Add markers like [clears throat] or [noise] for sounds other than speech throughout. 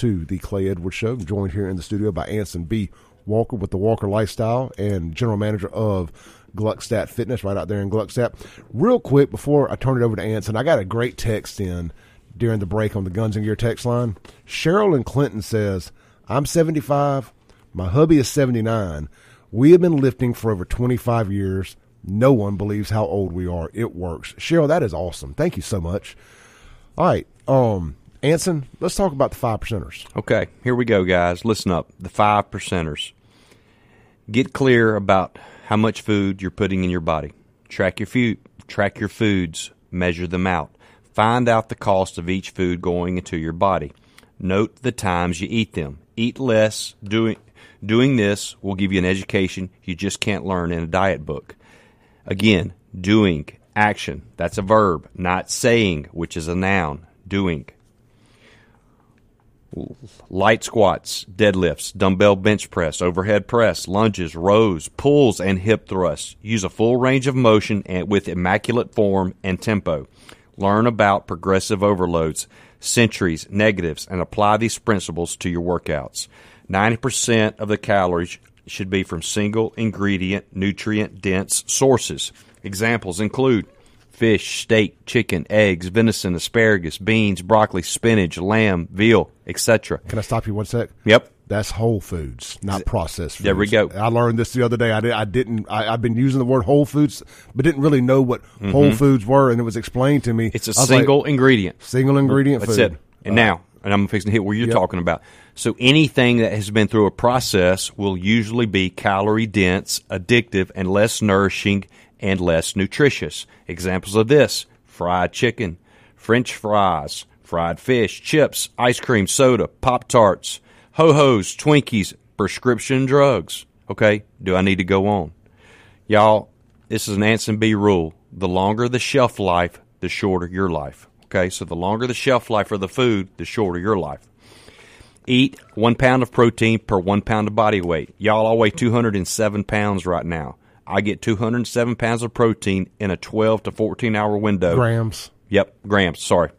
to the Clay Edwards Show. Joined here in the studio by Anson B. Walker with the Walker Lifestyle and general manager of Gluckstadt Fitness right out there in Gluckstadt. Real quick before I turn it over to Anson, I got a great text in during the break on the Guns and Gear text line. Cheryl and Clinton says, I'm 75, my hubby is 79. We have been lifting for over 25 years. No one believes how old we are. It works. Cheryl, that is awesome. Thank you so much. All right. Um, Anson, let's talk about the five percenters. Okay, here we go, guys. Listen up. The five percenters. Get clear about how much food you're putting in your body. Track your food. Track your foods. Measure them out. Find out the cost of each food going into your body. Note the times you eat them. Eat less. Doing doing this will give you an education you just can't learn in a diet book. Again, doing action. That's a verb, not saying, which is a noun. Doing light squats, deadlifts, dumbbell bench press, overhead press, lunges, rows, pulls, and hip thrusts. Use a full range of motion and with immaculate form and tempo. Learn about progressive overloads, centuries, negatives, and apply these principles to your workouts. 90% of the calories should be from single ingredient, nutrient dense sources. Examples include fish, steak, chicken, eggs, venison, asparagus, beans, broccoli, spinach, lamb, veal, etc. Can I stop you one sec? Yep. That's whole foods, not processed foods. There we go. I learned this the other day. I, did, I didn't. I, have been using the word whole foods, but didn't really know what whole foods were, and it was explained to me. Mm-hmm. It's a single like, ingredient. single ingredient That's food. it. And now, and I'm fixing to hit where you're Yep. talking about. So anything that has been through a process will usually be calorie dense, addictive, and less nourishing and less nutritious. Examples of this fried chicken, french fries, fried fish, chips, ice cream, soda, Pop Tarts, ho hos, Twinkies, prescription drugs. Okay, do I need to go on? Y'all, this is an Anson B rule. The longer the shelf life, the shorter your life. Okay, so the longer the shelf life of the food, the shorter your life. Eat one pound of protein per one pound of body weight. Y'all, I weigh 207 pounds right now. I get 207 pounds of protein in a 12 to 14 hour window. Grams. Yep, grams. Sorry,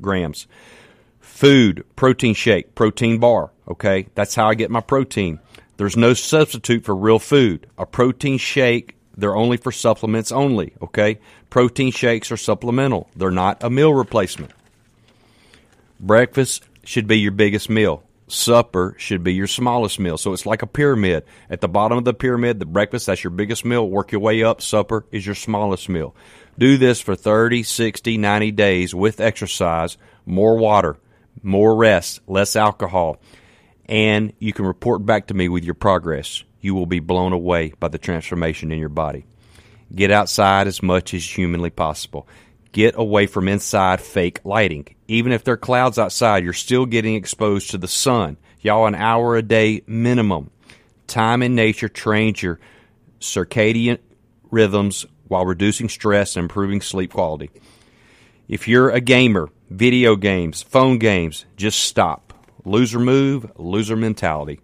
grams. Food, protein shake, protein bar. Okay, that's how I get my protein. There's no substitute for real food. A protein shake, they're only for supplements only. Okay, protein shakes are supplemental. They're not a meal replacement. Breakfast should be your biggest meal. Supper should be your smallest meal. So it's like a pyramid. At the bottom of the pyramid, the breakfast, that's your biggest meal. Work your way up. Supper is your smallest meal. Do this for 30, 60, 90 days with exercise, more water, more rest, less alcohol, and you can report back to me with your progress. You will be blown away by the transformation in your body. Get outside as much as humanly possible. Get away from inside fake lighting. Even if there are clouds outside, you're still getting exposed to the sun. Y'all, an hour a day minimum. Time in nature trains your circadian rhythms while reducing stress and improving sleep quality. If you're a gamer, video games, phone games, just stop. Loser move, loser mentality.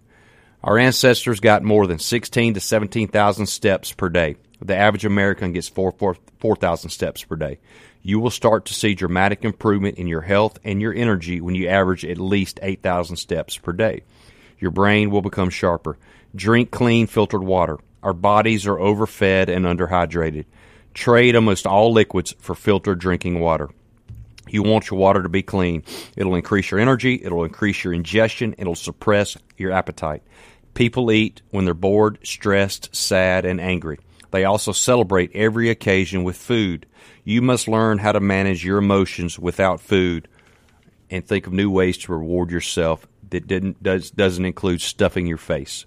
Our ancestors got more than 16 to 17,000 steps per day. The average American gets 4 4 4,000 steps per day. You will start to see dramatic improvement in your health and your energy when you average at least 8,000 steps per day. Your brain will become sharper. Drink clean filtered water. Our bodies are overfed and underhydrated. Trade almost all liquids for filtered drinking water. You want your water to be clean. It'll increase your energy, it'll increase your ingestion, it'll suppress your appetite. People eat when they're bored, stressed, sad, and angry. They also celebrate every occasion with food. You must learn how to manage your emotions without food and think of new ways to reward yourself that didn't, does, doesn't include stuffing your face.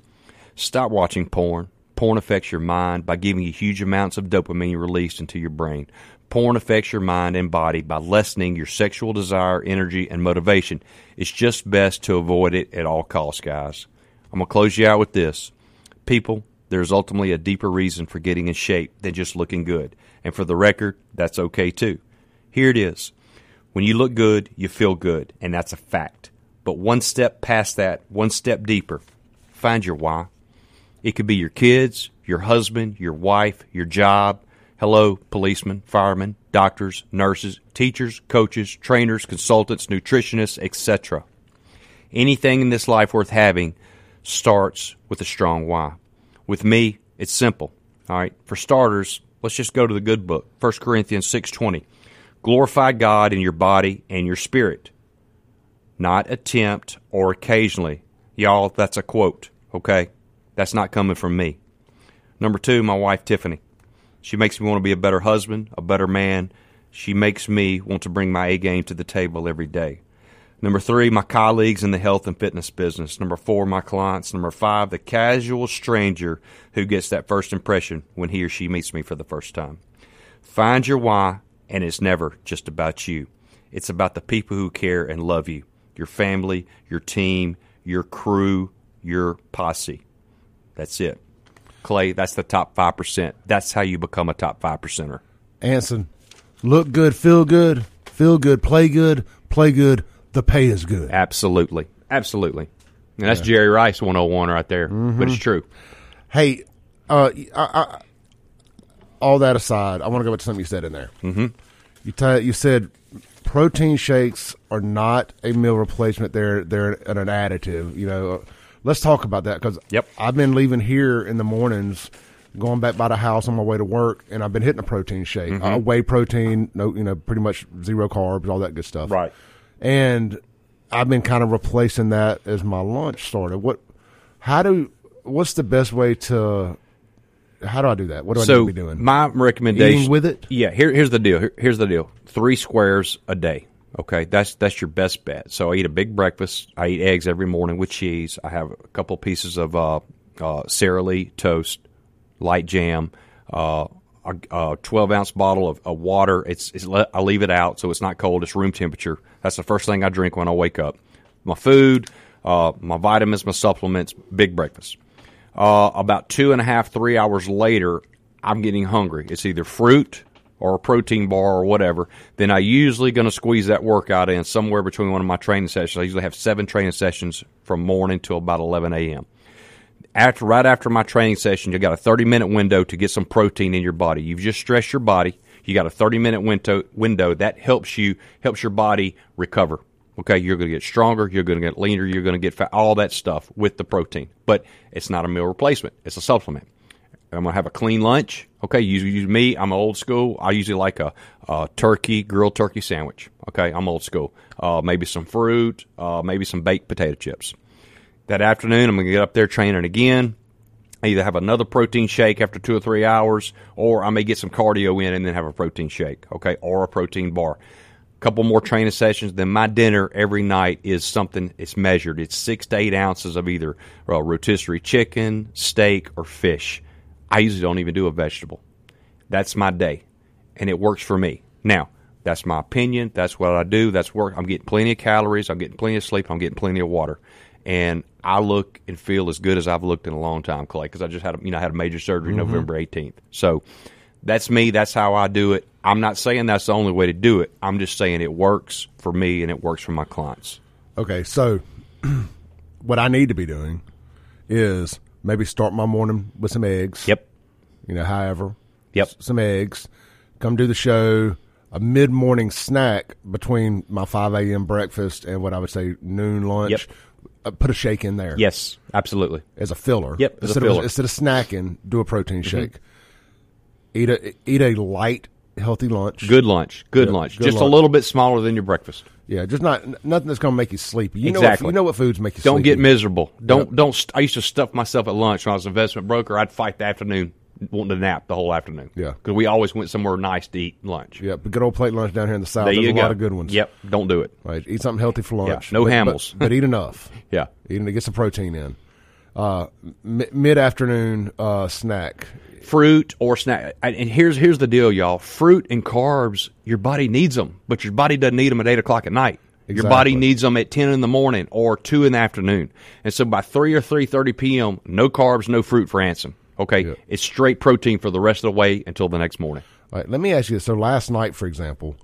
Stop watching porn. Porn affects your mind by giving you huge amounts of dopamine released into your brain. Porn affects your mind and body by lessening your sexual desire, energy, and motivation. It's just best to avoid it at all costs, guys. I'm going to close you out with this. People, there's ultimately a deeper reason for getting in shape than just looking good. And for the record, that's okay too. Here it is. When you look good, you feel good, and that's a fact. But one step past that, one step deeper, find your why. It could be your kids, your husband, your wife, your job. Hello, policemen, firemen, doctors, nurses, teachers, coaches, trainers, consultants, nutritionists, etc. Anything in this life worth having starts with a strong why. With me, it's simple. All right. For starters, let's just go to the good book, 1 Corinthians 6:20. Glorify God in your body and your spirit. Not attempt or occasionally. Y'all, that's a quote, okay? That's not coming from me. Number 2, my wife Tiffany. She makes me want to be a better husband, a better man. She makes me want to bring my A game to the table every day. Number three, my colleagues in the health and fitness business. Number four, my clients. Number five, the casual stranger who gets that first impression when he or she meets me for the first time. Find your why, and it's never just about you. It's about the people who care and love you your family, your team, your crew, your posse. That's it. Clay, that's the top 5%. That's how you become a top 5 percenter. Anson, look good, feel good, feel good, play good, play good, the pay is good. Absolutely. Absolutely. And that's Jerry Rice 101 right there. But it's true. Hey, uh, I, I, all that aside, I want to go back to something you said in there. Mm-hmm. You t- you said protein shakes are not a meal replacement; they're they're an, an additive. You know, uh, let's talk about that because Yep. I've been leaving here in the mornings, going back by the house on my way to work, and I've been hitting a protein shake, Mm-hmm. uh, whey protein, no, you know, pretty much zero carbs, all that good stuff. And I've been kind of replacing that as my lunch starter. What? How do? What's the best way to? How do I do that? What do I So need to be doing? my recommendation Eating with it? Yeah, here, here's the deal. Here- here's the deal. Three squares a day. Okay, that's that's your best bet. So I eat a big breakfast. I eat eggs every morning with cheese. I have a couple pieces of uh, uh, Sara Lee toast, light jam, uh, a, a 12 ounce bottle of, of water. It's, it's le- I leave it out so it's not cold. It's room temperature. That's the first thing I drink when I wake up. My food, uh, my vitamins, my supplements, big breakfast. Uh, about two and a half, three hours later, I'm getting hungry. It's either fruit or a protein bar or whatever. Then I usually going to squeeze that workout in somewhere between one of my training sessions. I usually have seven training sessions from morning till about 11 a.m. After right after my training session, you got a 30 minute window to get some protein in your body. You've just stressed your body. You got a 30 minute window window that helps you helps your body recover. Okay, you're going to get stronger, you're going to get leaner, you're going to get fat, all that stuff with the protein. But it's not a meal replacement; it's a supplement. I'm gonna have a clean lunch. Okay, use me. I'm old school. I usually like a, a turkey grilled turkey sandwich. Okay, I'm old school. Uh, maybe some fruit, uh, maybe some baked potato chips. That afternoon, I'm gonna get up there training again. I either have another protein shake after two or three hours, or I may get some cardio in and then have a protein shake. Okay, or a protein bar. couple more training sessions. Then my dinner every night is something. It's measured. It's six to eight ounces of either uh, rotisserie chicken, steak, or fish. I usually don't even do a vegetable. That's my day, and it works for me. Now, that's my opinion. That's what I do. That's work. I'm getting plenty of calories. I'm getting plenty of sleep. I'm getting plenty of water, and I look and feel as good as I've looked in a long time, Clay. Because I just had, a, you know, I had a major surgery mm-hmm. November 18th. So that's me. That's how I do it. I'm not saying that's the only way to do it. I'm just saying it works for me and it works for my clients. Okay, so [clears throat] what I need to be doing is maybe start my morning with some eggs. Yep. You know, however. Yep. s- Some eggs. Come do the show. A mid morning snack between my 5 a.m. breakfast and what I would say noon lunch. Yep. Uh, put a shake in there. Yes, absolutely. As a filler. Yep, as a instead filler. Mm-hmm. Of, instead of snacking, do a protein shake. Eat a eat a light, healthy lunch. Good lunch. Good Yeah, lunch. good just a little bit smaller than your breakfast. Yeah, just not nothing that's going to make you sleepy. You know, what, Exactly. you know what foods make you Don't sleepy. get miserable. Don't Yep. don't. St- I used to stuff myself at lunch when I was an investment broker. I'd fight the afternoon, wanting to nap the whole afternoon. Yeah. because we always went somewhere nice to eat lunch. Yeah, but good old plate lunch down here in the south. There There's you a go. lot of good ones. Yep. Don't do it. Right, eat something healthy for lunch. no but, Hamels. but, [laughs] but eat enough. [laughs] Yeah. Eat to get some protein in. Uh, m- mid afternoon uh, snack. fruit or snack. And and here's here's the deal, y'all. Fruit and carbs, your body needs them, but your body doesn't need them at eight o'clock at night. Exactly. Your body needs them at ten in the morning or two in the afternoon. And so by three or three thirty p.m., no carbs, no fruit for Anson. Okay, Yeah. it's straight protein for the rest of the way until the next morning. All right, let me ask you this. So last night, for example,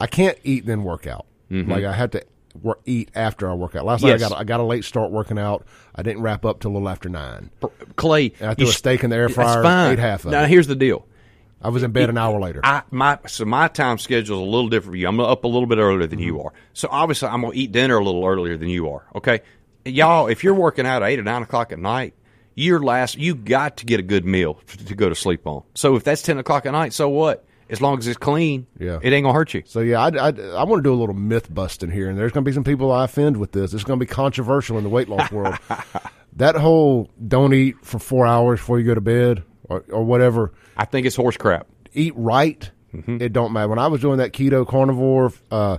I can't eat then work out. Like I had to wor- eat after I work out. Last night Mm-hmm. Yes. I got I got a late start working out. I didn't wrap up till a little after nine. Clay, And I threw you a steak in the air fryer, fine. ate half of now it. here's the deal. I was in bed an hour later. I my so my time schedule is a little different for you. I'm up a little bit earlier than you Mm-hmm. are. So obviously I'm gonna eat dinner a little earlier than you are. Okay. y'all, if you're working out at eight or nine o'clock at night, your last you got to get a good meal to, go to sleep on. So if that's ten o'clock at night, so what? As long as it's clean, Yeah. it ain't gonna hurt you. So yeah, I, I, I want to do a little myth busting here, and there's going to be some people I offend with this. It's going to be controversial in the weight loss world. [laughs] that whole don't eat for four hours before you go to bed or, or whatever. I think it's horse crap. Eat right. It don't matter. When I was doing that keto carnivore, uh,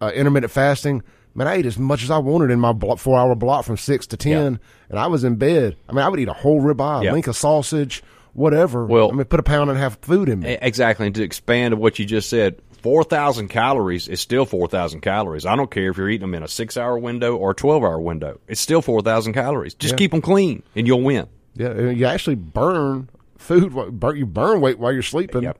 uh, intermittent fasting, man, I ate as much as I wanted in my four hour block from six to ten, and I was in bed. I mean, I would eat a whole ribeye, a Yeah. link of sausage, whatever. Well- I mean, put a pound and a half of food in me. Exactly. And to expand on what you just said, 4,000 calories is still 4,000 calories. I don't care if you're eating them in a six hour window or a 12 hour window. It's still 4,000 calories. Just Yeah. keep them clean and you'll win. Yeah, uh, you actually burn food. you burn weight while you're sleeping.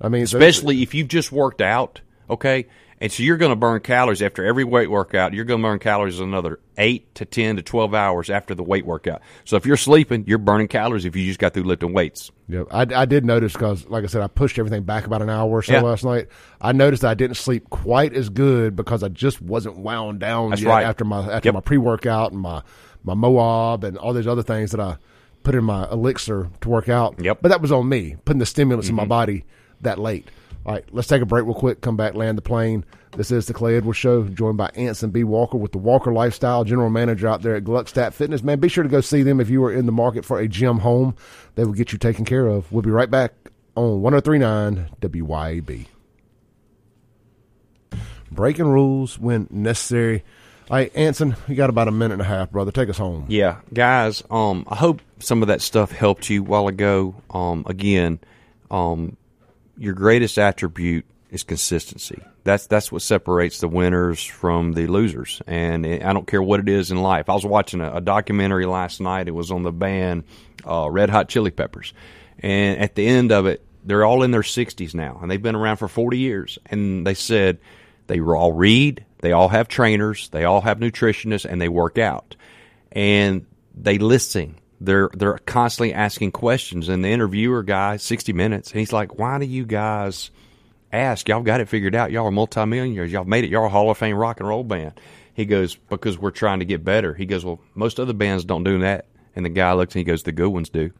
I mean, so- Especially if you've just worked out, okay? And so you're going to burn calories after every weight workout. You're going to burn calories another 8 to 10 to 12 hours after the weight workout. So if you're sleeping, you're burning calories if you just got through lifting weights. Yeah, I, I did notice because, like I said, I pushed everything back about an hour or so Yeah. last night. I noticed that I didn't sleep quite as good because I just wasn't wound down That's yet right. after my after Yep. my pre workout and my my Moab and all these other things that I put in my elixir to work out. Yep. Mm-hmm. But that was on me putting the stimulants in my body that late. All right, let's take a break real quick. Come back, land the plane. This is the Clay Edwards Show, joined by Anson B. Walker with the Walker Lifestyle General Manager out there at Gluckstadt Fitness. Man, be sure to go see them if you are in the market for a gym home. They will get you taken care of. We'll be right back on 1039 WYAB. Breaking rules when necessary. All right, Anson, you got about a minute and a half, brother. Take us home. Yeah, guys. Um, I hope some of that stuff helped you while ago. Um, again, um, your greatest attribute is consistency. That's that's what separates the winners from the losers. And I don't care what it is in life. I was watching a, a documentary last night. It was on the band uh, Red Hot Chili Peppers, and at the end of it, they're all in their 60s now, and they've been around for 40 years. And they said they all read, they all have trainers, they all have nutritionists, and they work out and they listen. They're they're constantly asking questions. And the interviewer guy, sixty minutes, he's like, "Why do you guys ask? Y'all got it figured out. Y'all are multimillionaires. Y'all made it. Y'all a Hall of Fame rock and roll band." He goes, "Because we're trying to get better." He goes, "Well, most other bands don't do that." And the guy looks and he goes, "The good ones do."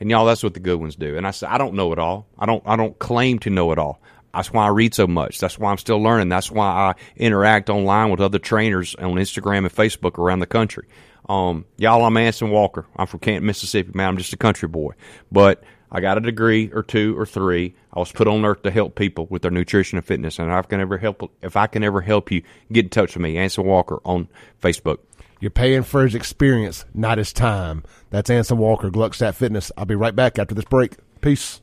And y'all, that's what the good ones do. And I said, "I don't know it all. I don't. I don't claim to know it all." That's why I read so much. That's why I'm still learning. That's why I interact online with other trainers on Instagram and Facebook around the country. Um, y'all, I'm Anson Walker. I'm from Canton, Mississippi. Man, I'm just a country boy. But I got a degree or two or three. I was put on earth to help people with their nutrition and fitness. And if I can ever help, if I can ever help you, get in touch with me, Anson Walker on Facebook. You're paying for his experience, not his time. That's Anson Walker, Gluckstadt Fitness. I'll be right back after this break. Peace.